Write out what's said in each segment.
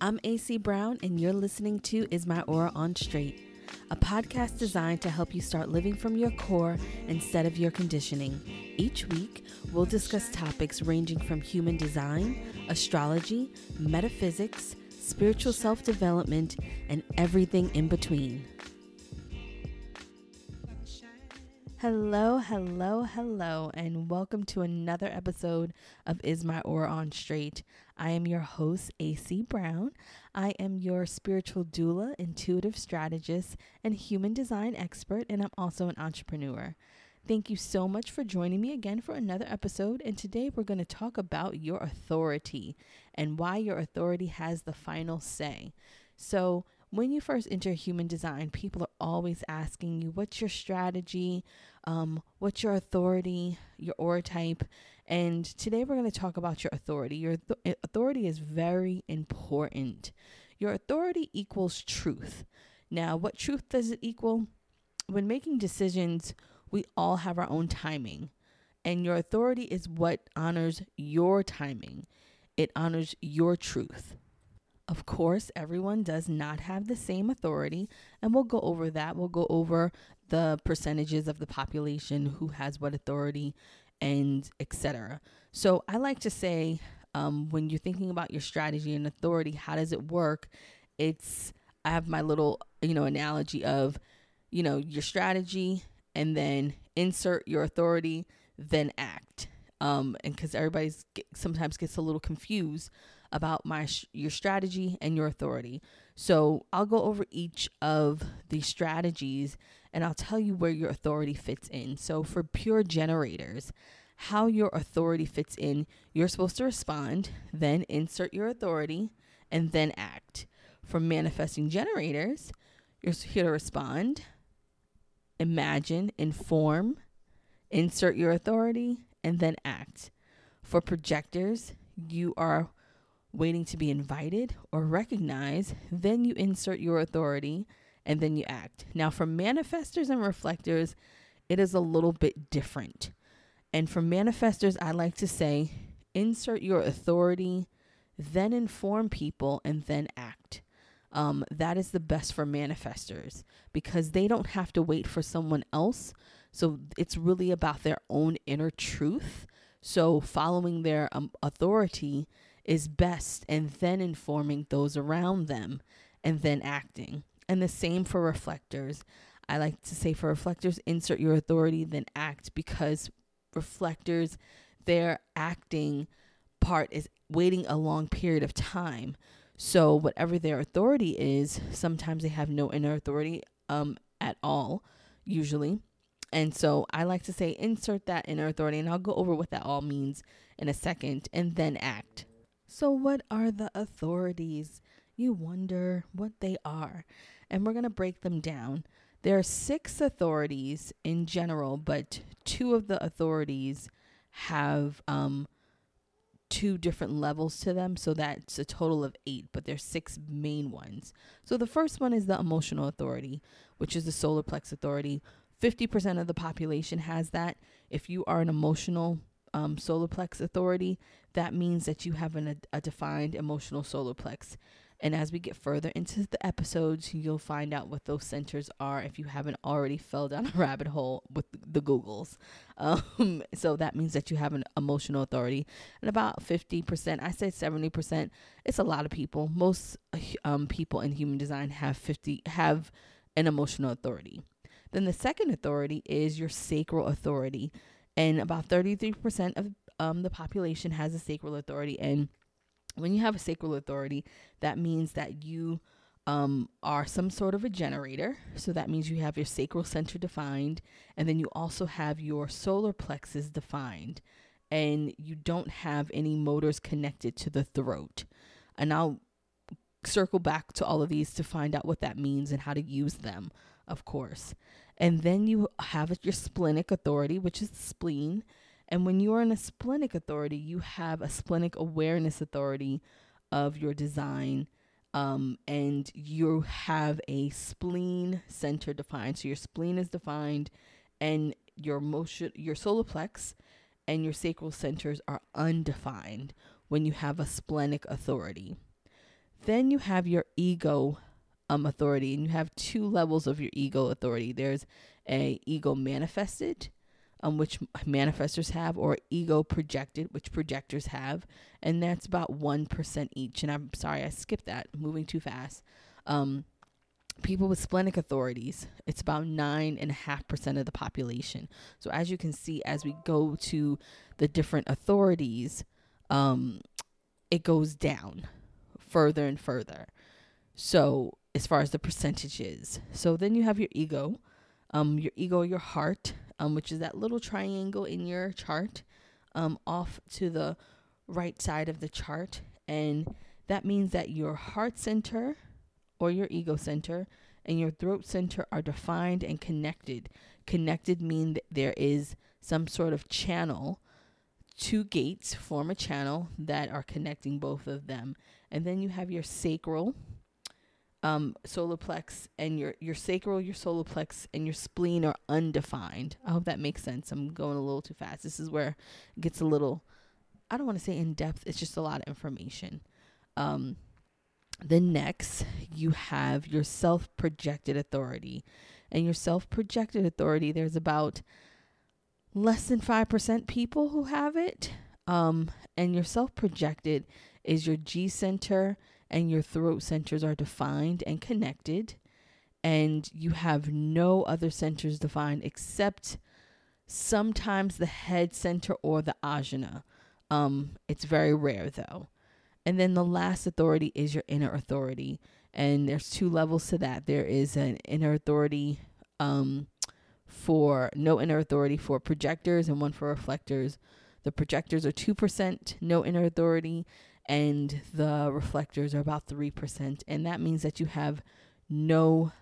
I'm AC Brown, and you're listening to Is My Aura on Straight, a podcast designed to help you start living from your core instead of your conditioning. Each week, we'll discuss topics ranging from human design, astrology, metaphysics, spiritual self development, and everything in between. Hello, hello, hello, and welcome to another episode of Is My Aura on Straight. I am your host, AC Brown. I am your spiritual doula, intuitive strategist, and human design expert, and I'm also an entrepreneur. Thank you so much for joining me again for another episode. And today we're going to talk about your authority and why your authority has the final say. So, when you first enter human design, people are always asking you, what's your strategy? Um, what's your authority, your aura type? And today we're going to talk about your authority. Your th- eh, authority is very important. Your authority equals truth. Now, what truth does it equal? When making decisions, we all have our own timing. And your authority is what honors your timing, it honors your truth. Of course, everyone does not have the same authority, and we'll go over that. We'll go over the percentages of the population who has what authority and etc. So I like to say um, when you're thinking about your strategy and authority, how does it work? It's I have my little you know analogy of you know your strategy and then insert your authority, then act. Um, and because everybody's get, sometimes gets a little confused about my your strategy and your authority. So I'll go over each of the strategies and I'll tell you where your authority fits in. So for pure generators, how your authority fits in, you're supposed to respond, then insert your authority, and then act. For manifesting generators, you're here to respond, imagine, inform, insert your authority, and then act. For projectors, you are waiting to be invited or recognized, then you insert your authority and then you act. Now, for manifestors and reflectors, it is a little bit different. And for manifestors, I like to say insert your authority, then inform people, and then act. Um, that is the best for manifestors because they don't have to wait for someone else. So it's really about their own inner truth. So following their um, authority is best and then informing those around them and then acting. And the same for reflectors. I like to say for reflectors, insert your authority, then act because reflectors, their acting part is waiting a long period of time. So whatever their authority is, sometimes they have no inner authority um at all, usually. And so I like to say insert that inner authority and I'll go over what that all means in a second and then act. So, what are the authorities? You wonder what they are. And we're going to break them down. There are six authorities in general, but two of the authorities have um, two different levels to them. So that's a total of eight, but there's six main ones. So the first one is the emotional authority, which is the solar plex authority. 50% of the population has that. If you are an emotional um, solar plex authority, that means that you have an, a, a defined emotional solar plex. And as we get further into the episodes, you'll find out what those centers are if you haven't already fell down a rabbit hole with the Googles. Um, so that means that you have an emotional authority. And about 50%, I say 70%, it's a lot of people. Most um, people in human design have 50 have an emotional authority. Then the second authority is your sacral authority. And about 33% of um, the population has a sacral authority. And when you have a sacral authority, that means that you um, are some sort of a generator. So that means you have your sacral center defined, and then you also have your solar plexus defined, and you don't have any motors connected to the throat. And I'll circle back to all of these to find out what that means and how to use them, of course. And then you have your splenic authority, which is the spleen. And when you are in a splenic authority, you have a splenic awareness authority of your design. Um, and you have a spleen center defined. So your spleen is defined, and your motion, your solar plex, and your sacral centers are undefined when you have a splenic authority. Then you have your ego um, authority, and you have two levels of your ego authority. There's a ego manifested, um, which manifestors have, or ego projected, which projectors have, and that's about one percent each. And I'm sorry, I skipped that, moving too fast. Um, people with splenic authorities, it's about nine and a half percent of the population. So as you can see, as we go to the different authorities, um, it goes down further and further. So as far as the percentages. So then you have your ego, um, your ego, your heart, um, which is that little triangle in your chart, um, off to the right side of the chart, and that means that your heart center or your ego center and your throat center are defined and connected. Connected mean that there is some sort of channel. Two gates form a channel that are connecting both of them. And then you have your sacral, um, solar plex and your your sacral, your solar plex, and your spleen are undefined. I hope that makes sense. I'm going a little too fast. This is where it gets a little. I don't want to say in depth. It's just a lot of information. Um, then next, you have your self projected authority, and your self projected authority. There's about less than five percent people who have it. Um, and your self projected is your G center and your throat centers are defined and connected, and you have no other centers defined except sometimes the head center or the ajna. Um, it's very rare though. And then the last authority is your inner authority. And there's two levels to that. There is an inner authority um, for no inner authority for projectors and one for reflectors. The projectors are 2%, no inner authority, and the reflectors are about 3%. And that means that you have no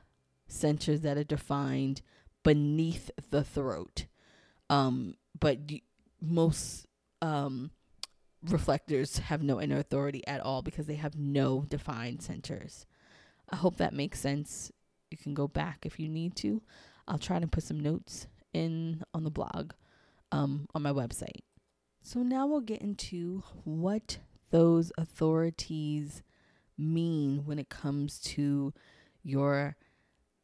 centers that are defined beneath the throat. Um, but most um, reflectors have no inner authority at all because they have no defined centers. I hope that makes sense. You can go back if you need to. I'll try to put some notes in on the blog um, on my website. So now we'll get into what those authorities mean when it comes to your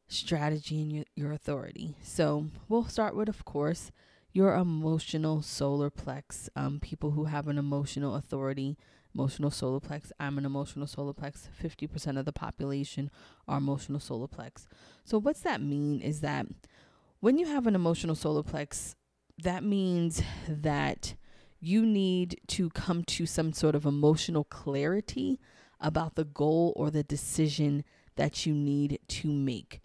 strategy and your, your authority. So we'll start with, of course, your emotional solar plex. Um, people who have an emotional authority, emotional solar plex. I'm an emotional solar plex. 50% of the population are emotional solar plex. So what's that mean is that when you have an emotional solar plex, that means that you need to come to some sort of emotional clarity about the goal or the decision that you need to make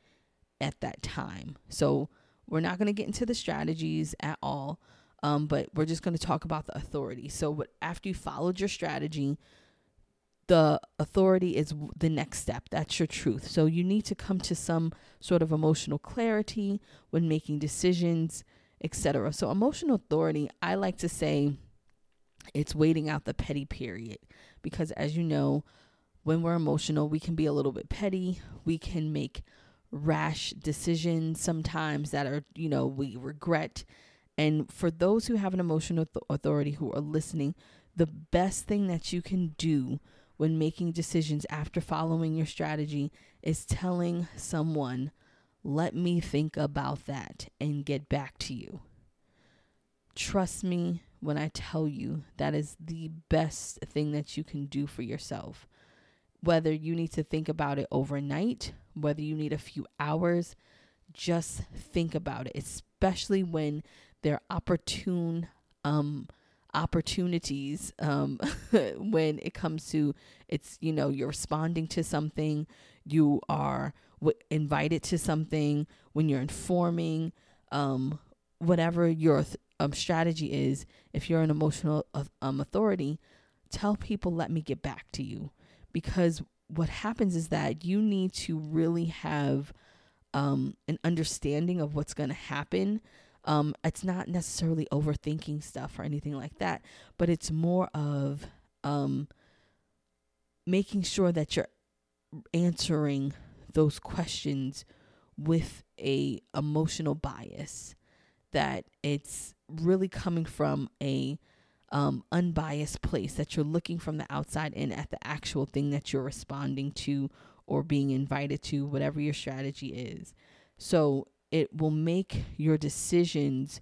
at that time. So, we're not going to get into the strategies at all, um, but we're just going to talk about the authority. So, what, after you followed your strategy, the authority is the next step. That's your truth. So, you need to come to some sort of emotional clarity when making decisions, etc. So, emotional authority, I like to say, it's waiting out the petty period. Because as you know when we're emotional we can be a little bit petty. We can make rash decisions sometimes that are you know we regret. And for those who have an emotional th- authority who are listening the best thing that you can do when making decisions after following your strategy is telling someone let me think about that and get back to you. Trust me when I tell you that is the best thing that you can do for yourself. Whether you need to think about it overnight, whether you need a few hours, just think about it, especially when there are opportune um opportunities um when it comes to it's you know you're responding to something you are w- invited to something when you're informing um whatever your th- um, strategy is if you're an emotional uh, um, authority, tell people, let me get back to you. Because what happens is that you need to really have um, an understanding of what's going to happen. Um, it's not necessarily overthinking stuff or anything like that, but it's more of um, making sure that you're answering those questions with a emotional bias that it's really coming from a um, unbiased place that you're looking from the outside in at the actual thing that you're responding to or being invited to, whatever your strategy is. So it will make your decisions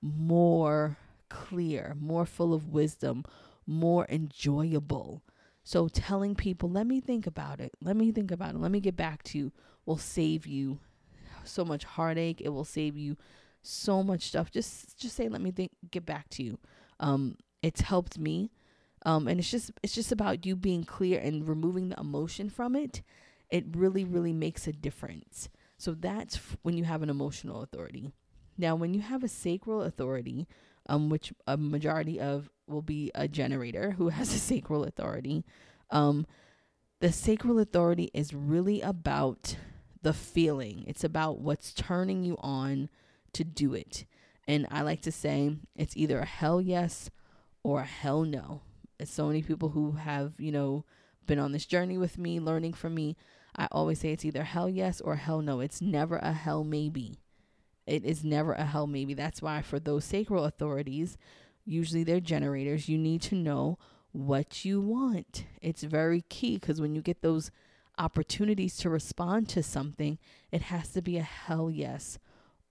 more clear, more full of wisdom, more enjoyable. So telling people, let me think about it, let me think about it, let me get back to you will save you so much heartache. It will save you so much stuff. Just just say, let me think get back to you. Um, it's helped me. Um, and it's just it's just about you being clear and removing the emotion from it. It really, really makes a difference. So that's f- when you have an emotional authority. Now, when you have a sacral authority, um, which a majority of will be a generator who has a sacral authority, um, the sacral authority is really about the feeling. It's about what's turning you on to do it. And I like to say it's either a hell yes or a hell no. It's so many people who have, you know, been on this journey with me, learning from me. I always say it's either hell yes or hell no. It's never a hell maybe. It is never a hell maybe. That's why for those sacral authorities, usually they're generators, you need to know what you want. It's very key because when you get those opportunities to respond to something, it has to be a hell yes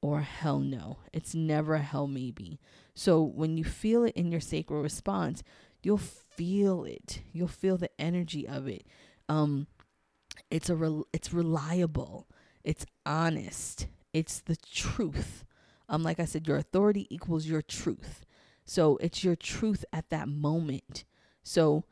or hell no. It's never hell maybe. So when you feel it in your sacral response, you'll feel it. You'll feel the energy of it. Um, it's a re- it's reliable. It's honest. It's the truth. Um, like I said, your authority equals your truth. So it's your truth at that moment. So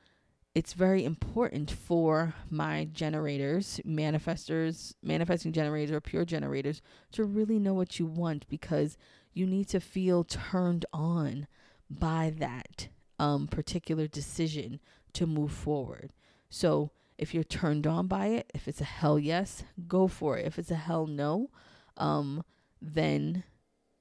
it's very important for my generators, manifestors, manifesting generators, or pure generators to really know what you want because you need to feel turned on by that um, particular decision to move forward. So if you're turned on by it, if it's a hell yes, go for it. If it's a hell no, um, then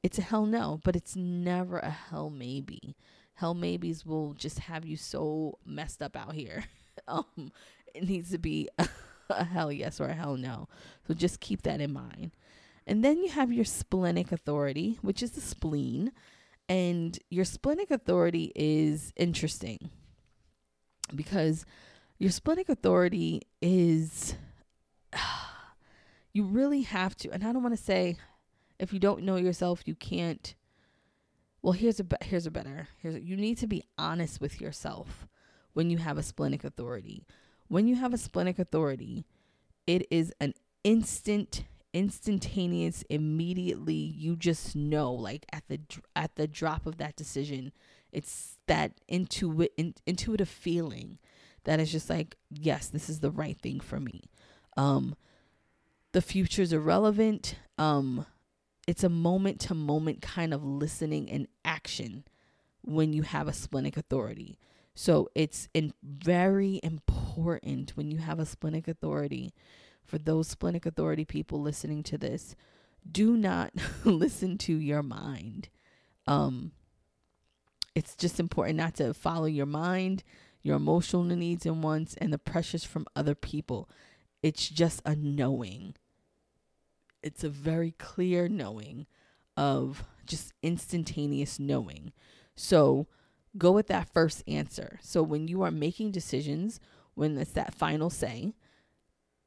it's a hell no, but it's never a hell maybe hell maybes will just have you so messed up out here. um, it needs to be a, a hell yes or a hell no. So just keep that in mind. And then you have your splenic authority, which is the spleen. And your splenic authority is interesting because your splenic authority is, you really have to, and I don't want to say if you don't know yourself, you can't well, here's a here's a better. Here's a, you need to be honest with yourself when you have a splenic authority. When you have a splenic authority, it is an instant instantaneous immediately you just know like at the at the drop of that decision it's that intuit in, intuitive feeling that is just like yes this is the right thing for me um the future's irrelevant um it's a moment to moment kind of listening and action when you have a splenic authority. So it's in very important when you have a splenic authority for those splenic authority people listening to this, do not listen to your mind. Um it's just important not to follow your mind, your emotional needs and wants and the pressures from other people. It's just a knowing it's a very clear knowing of just instantaneous knowing. So go with that first answer. So when you are making decisions, when it's that final say,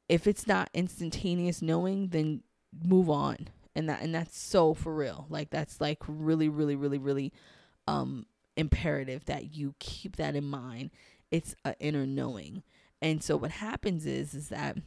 if it's not instantaneous knowing, then move on. And that and that's so for real. Like that's like really, really, really, really um imperative that you keep that in mind. It's an inner knowing. And so what happens is is that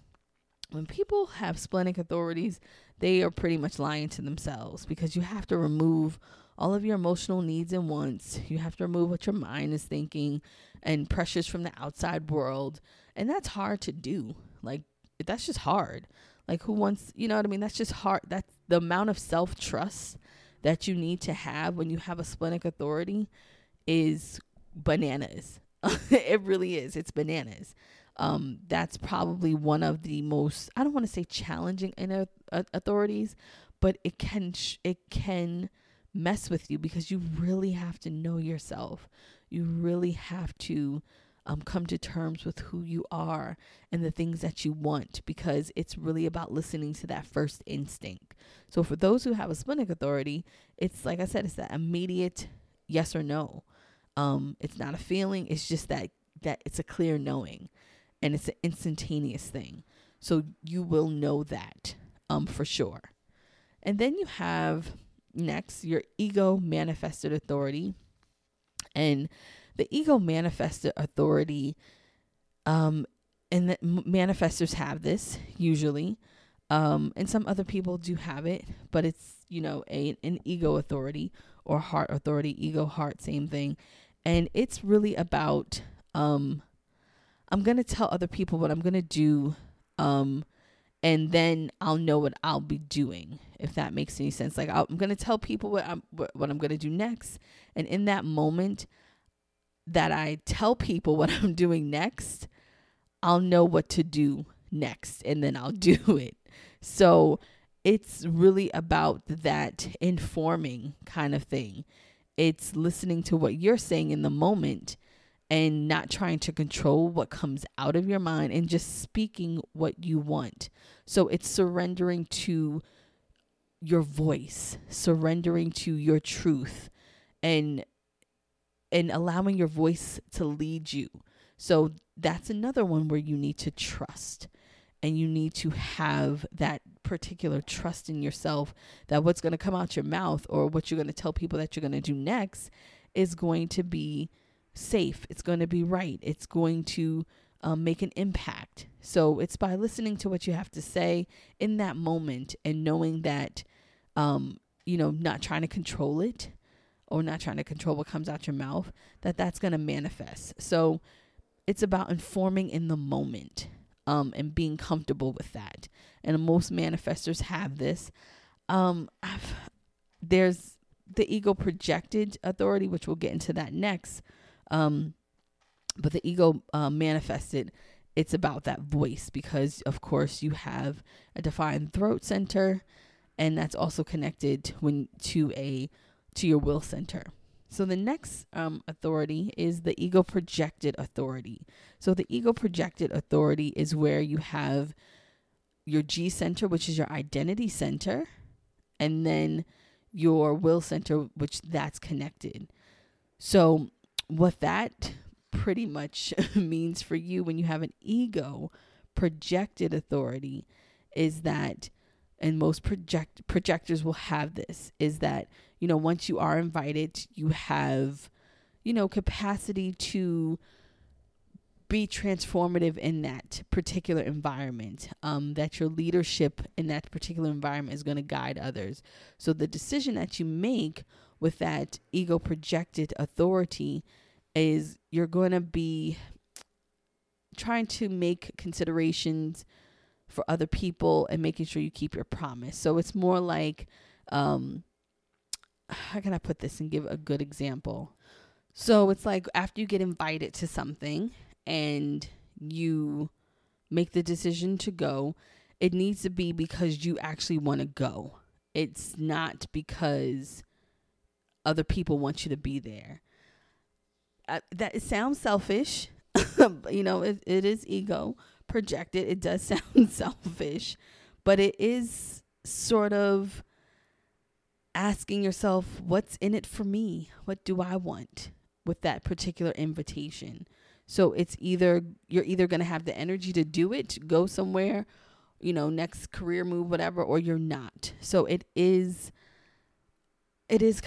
when people have splenic authorities, they are pretty much lying to themselves because you have to remove all of your emotional needs and wants. You have to remove what your mind is thinking and pressures from the outside world. And that's hard to do. Like, that's just hard. Like, who wants, you know what I mean? That's just hard. That's the amount of self trust that you need to have when you have a splenic authority is bananas. it really is. It's bananas um, that's probably one of the most I don't want to say challenging in authorities, but it can it can mess with you because you really have to know yourself. You really have to um, come to terms with who you are and the things that you want because it's really about listening to that first instinct. So for those who have a splenic authority, it's like I said, it's that immediate yes or no. Um, it's not a feeling. It's just that that it's a clear knowing, and it's an instantaneous thing. So you will know that um, for sure. And then you have next your ego manifested authority, and the ego manifested authority. Um, and the manifestors have this usually um, and some other people do have it, but it's you know a an ego authority or heart authority, ego heart, same thing, and it's really about um, I'm gonna tell other people what I'm gonna do, um, and then I'll know what I'll be doing if that makes any sense. Like i am gonna tell people what I'm what, what I'm gonna do next, and in that moment that I tell people what I'm doing next, I'll know what to do next, and then I'll do it. So it's really about that informing kind of thing. It's listening to what you're saying in the moment and not trying to control what comes out of your mind and just speaking what you want. So it's surrendering to your voice, surrendering to your truth and and allowing your voice to lead you. So that's another one where you need to trust and you need to have that particular trust in yourself that what's going to come out your mouth or what you're going to tell people that you're going to do next is going to be safe. It's going to be right. It's going to um, make an impact. So it's by listening to what you have to say in that moment and knowing that, um, you know, not trying to control it or not trying to control what comes out your mouth, that that's going to manifest. So it's about informing in the moment um, and being comfortable with that. And most manifestors have this. Um, I've, there's the ego projected authority, which we'll get into that next. Um, but the ego uh, manifested, it's about that voice because, of course, you have a defined throat center, and that's also connected when to a to your will center. So the next um, authority is the ego projected authority. So the ego projected authority is where you have your G center, which is your identity center, and then your will center, which that's connected. So what that pretty much means for you when you have an ego projected authority is that and most project projectors will have this is that you know once you are invited you have you know capacity to be transformative in that particular environment um, that your leadership in that particular environment is going to guide others. So the decision that you make with that ego projected authority is you're going to be trying to make considerations for other people and making sure you keep your promise. So it's more like, um, how can I put this and give a good example? So it's like after you get invited to something and you make the decision to go, it needs to be because you actually want to go. It's not because other people want you to be there. That it sounds selfish, you know, it, it is ego, projected. It does sound selfish, but it is sort of asking yourself, what's in it for me? What do I want with that particular invitation? So it's either you're either going to have the energy to do it, go somewhere, you know, next career move, whatever, or you're not. So it is, it is,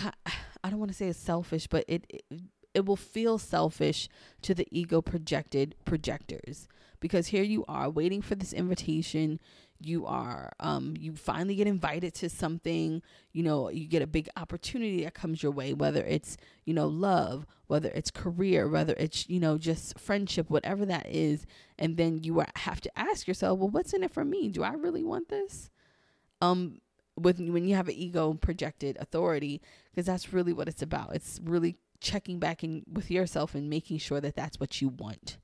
I don't want to say it's selfish, but it, it, it will feel selfish to the ego projected projectors. Because here you are waiting for this invitation. You are um you finally get invited to something. You know you get a big opportunity that comes your way whether it's you know love whether it's career whether it's you know just friendship whatever that is. And then you have to ask yourself well what's in it for me? Do i really want this? Um with when you have an ego projected authority because that's really what it's about it's really checking back in with yourself and making sure that that's what you want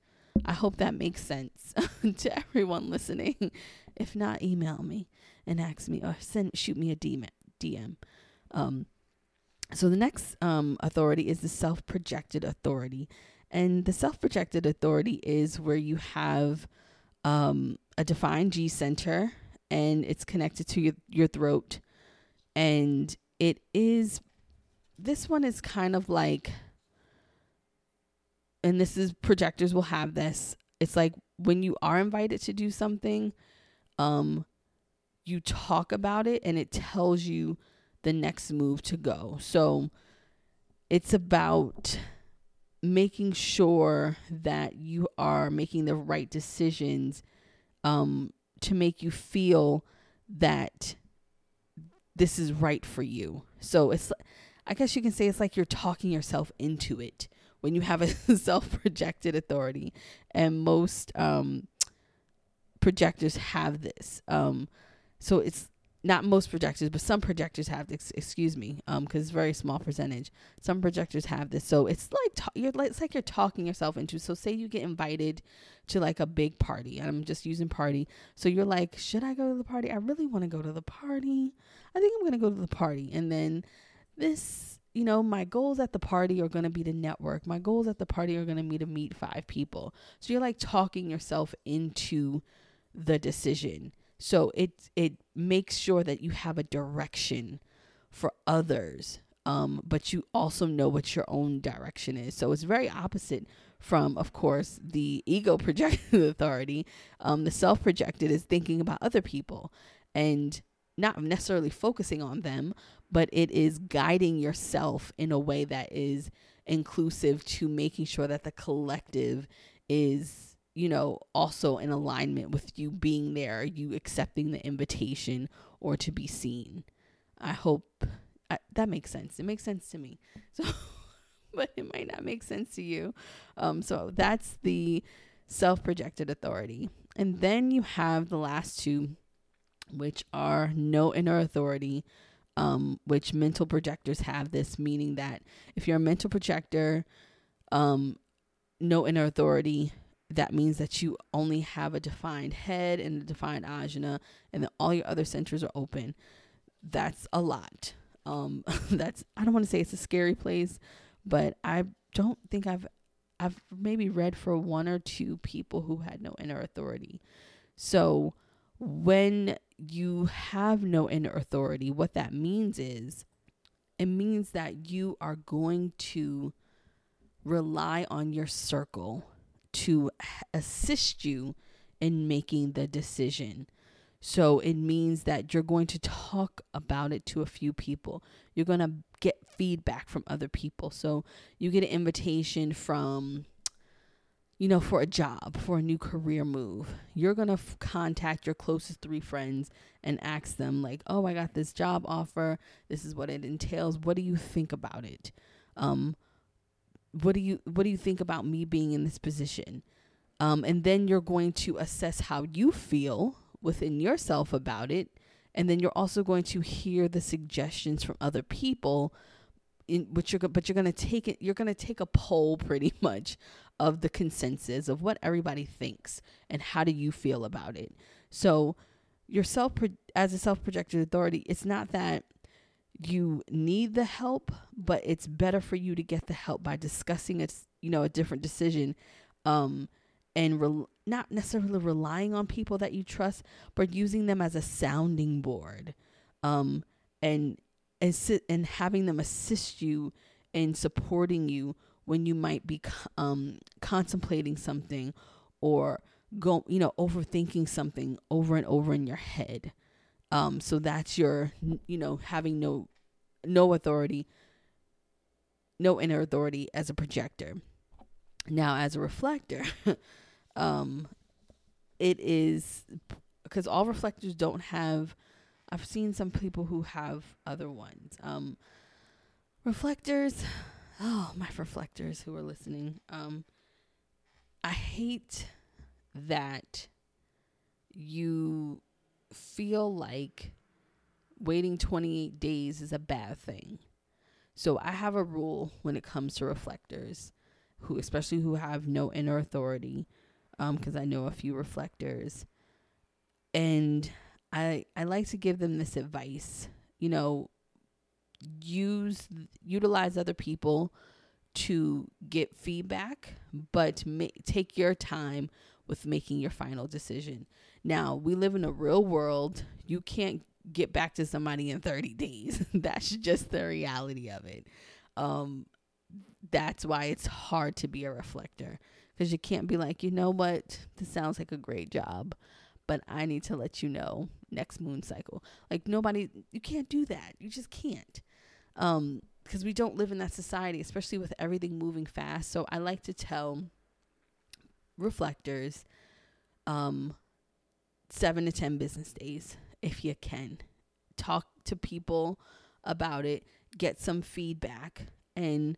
I hope that makes sense to everyone listening. If not, email me and ask me or send shoot me a DM. dm Um, so the next um, authority is the self-projected authority, and the self-projected authority is where you have um, a defined G center and it's connected to your your throat, and it is this one is kind of like and this is projectors will have this. It's like when you are invited to do something, um, you talk about it and it tells you the next move to go. So it's about making sure that you are making the right decisions um, to make you feel that this is right for you. So it's, I guess you can say it's like you're talking yourself into it when you have a self projected authority. And most um, projectors have this. Um, so it's not most projectors, but some projectors have this. Excuse me, um, because very small percentage. Some projectors have this, so it's like you're like it's like you're talking yourself into. So say you get invited to like a big party, and I'm just using party. So you're like, should I go to the party? I really want to go to the party. I think I'm gonna go to the party, and then this, you know, my goals at the party are gonna be to network. My goals at the party are gonna be to meet five people. So you're like talking yourself into the decision so it it makes sure that you have a direction for others, um, but you also know what your own direction is. So it's very opposite from, of course, the ego projected authority. Um, the self projected is thinking about other people and not necessarily focusing on them, but it is guiding yourself in a way that is inclusive to making sure that the collective is you know, also in alignment with you being there, you accepting the invitation or to be seen. I hope I, that makes sense. It makes sense to me. So, but it might not make sense to you. Um, so that's the self projected authority. And then you have the last two, which are no inner authority, um, which mental projectors have this, meaning that if you're a mental projector, um, no inner authority, that means that you only have a defined head and a defined ajna and then all your other centers are open. That's a lot. Um that's i don't want to say it's a scary place but i don't think i've i've maybe read for one or two people who had no inner authority. So when you have no inner authority what that means is it means that you are going to rely on your circle to assist you in making the decision. So it means that you're going to talk about it to a few people. You're going to get feedback from other people. So you get an invitation from, you know, for a job, for a new career move. You're going to f- contact your closest three friends and ask them, like, oh, I got this job offer. This is what it entails. What do you think about it? Um, what do you what do you think about me being in this position? Um, and then you're going to assess how you feel within yourself about it. And then you're also going to hear the suggestions from other people in which you're but you're going to take it you're going to take a poll pretty much of the consensus of what everybody thinks and how do you feel about it. So yourself as a self-projected authority it's not that you need the help, but it's better for you to get the help by discussing a you know a different decision, um, and re- not necessarily relying on people that you trust, but using them as a sounding board, um, and and sit and having them assist you in supporting you when you might be um contemplating something or go you know overthinking something over and over in your head um, so that's your, you know, having no, no authority, no inner authority as a projector. Now, as a reflector, um, it is because all reflectors don't have. I've seen some people who have other ones. Um, reflectors, oh my reflectors who are listening. Um, I hate that you feel like waiting 28 days is a bad thing. So I have a rule when it comes to reflectors who especially who have no inner authority um because I know a few reflectors and I I like to give them this advice. You know, use utilize other people to get feedback, but ma- take your time with making your final decision. Now, we live in a real world. You can't get back to somebody in 30 days. That's just the reality of it. Um, that's why it's hard to be a reflector because you can't be like, you know what, this sounds like a great job, but I need to let you know next moon cycle. Like nobody, you can't do that. You just can't. Um, because we don't live in that society, especially with everything moving fast. So I like to tell reflectors, um, seven to ten business days if you can. Talk to people about it, get some feedback, and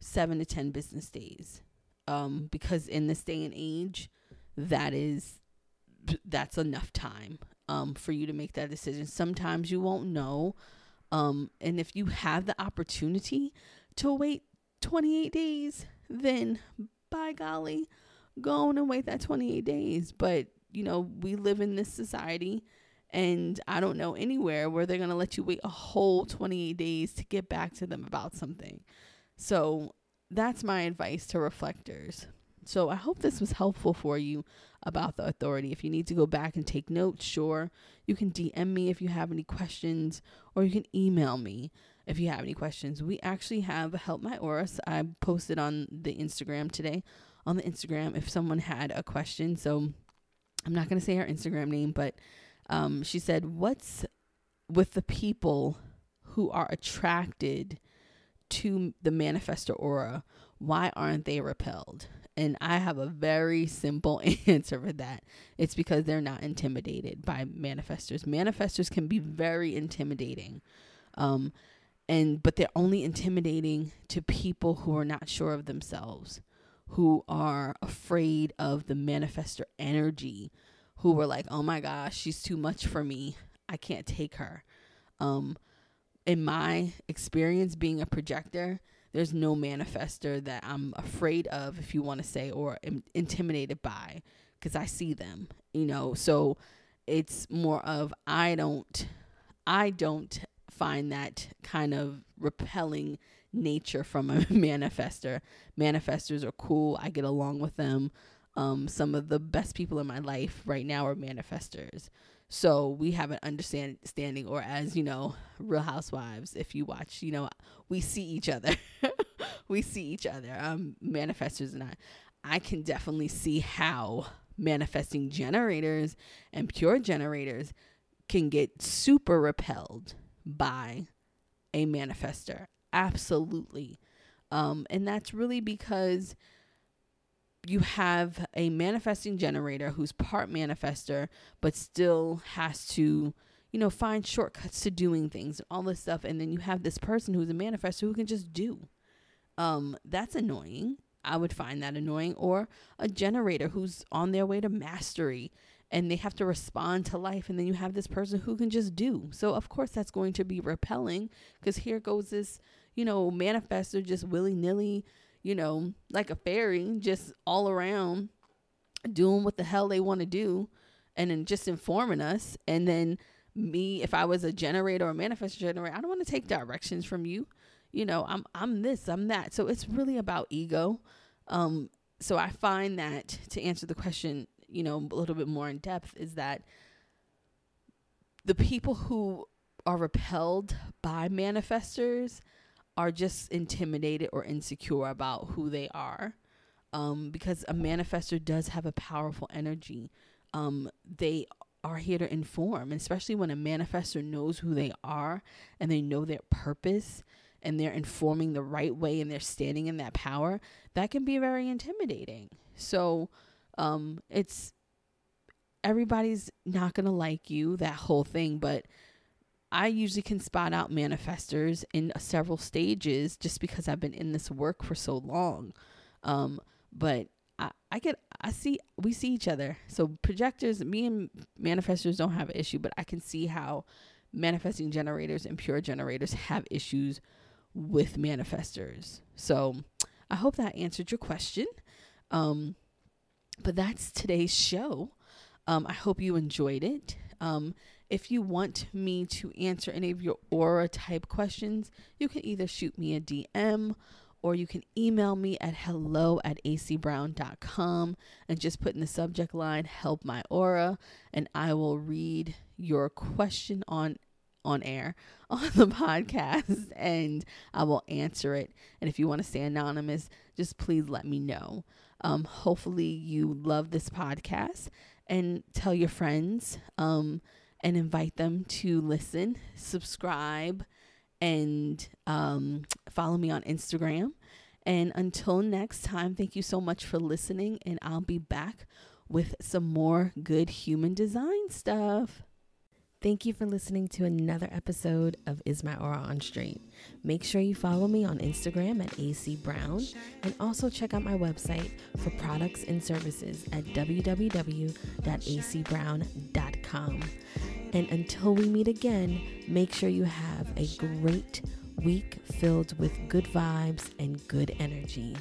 seven to ten business days. Um, because in this day and age, that is that's enough time um, for you to make that decision. Sometimes you won't know. Um, and if you have the opportunity to wait 28 days, then by golly, go on and wait that 28 days. But, you know, we live in this society and I don't know anywhere where they're going to let you wait a whole 28 days to get back to them about something. So that's my advice to reflectors. So I hope this was helpful for you about the authority. If you need to go back and take notes, sure. You can DM me if you have any questions, or you can email me if you have any questions. We actually have Help My Aura. So I posted on the Instagram today. On the Instagram, if someone had a question. So I'm not going to say her Instagram name, but um, she said, What's with the people who are attracted to the manifestor aura? Why aren't they repelled? And I have a very simple answer for that. It's because they're not intimidated by manifestors. Manifestors can be very intimidating. Um, and but they're only intimidating to people who are not sure of themselves, who are afraid of the manifestor energy, who were like, "Oh my gosh, she's too much for me. I can't take her." Um, in my experience being a projector, there's no manifester that I'm afraid of, if you want to say, or intimidated by, because I see them, you know. So it's more of I don't, I don't find that kind of repelling nature from a manifester. Manifestors are cool. I get along with them. Um, some of the best people in my life right now are manifestors. So we have an understanding, or as you know, Real Housewives, if you watch, you know, we see each other. we see each other. Um, manifestors and I. I can definitely see how manifesting generators and pure generators can get super repelled by a manifester. Absolutely. Um, and that's really because you have a manifesting generator who's part manifester, but still has to, you know, find shortcuts to doing things and all this stuff. And then you have this person who's a manifester who can just do. Um, that's annoying. I would find that annoying. Or a generator who's on their way to mastery and they have to respond to life. And then you have this person who can just do. So, of course, that's going to be repelling because here goes this, you know, manifester just willy nilly you know, like a fairy, just all around doing what the hell they want to do and then just informing us. And then me, if I was a generator or a manifest generator, I don't want to take directions from you. You know, I'm I'm this, I'm that. So it's really about ego. Um, so I find that to answer the question, you know, a little bit more in depth is that the people who are repelled by manifestors are just intimidated or insecure about who they are. Um, because a manifester does have a powerful energy. Um, they are here to inform, especially when a manifester knows who they are and they know their purpose and they're informing the right way and they're standing in that power, that can be very intimidating. So, um, it's everybody's not going to like you, that whole thing, but I usually can spot out manifestors in several stages just because I've been in this work for so long. Um, but I, I get, I see, we see each other. So projectors, me and manifestors don't have an issue, but I can see how manifesting generators and pure generators have issues with manifestors. So I hope that answered your question. Um, but that's today's show. Um, I hope you enjoyed it. Um, if you want me to answer any of your aura type questions, you can either shoot me a DM or you can email me at hello at acbrown.com and just put in the subject line help my aura and I will read your question on on air on the podcast and I will answer it. And if you want to stay anonymous, just please let me know. Um, hopefully, you love this podcast and tell your friends um, and invite them to listen, subscribe, and um, follow me on Instagram. And until next time, thank you so much for listening, and I'll be back with some more good human design stuff. Thank you for listening to another episode of Is My Aura on Straight. Make sure you follow me on Instagram at AC Brown and also check out my website for products and services at www.acbrown.com. And until we meet again, make sure you have a great week filled with good vibes and good energy.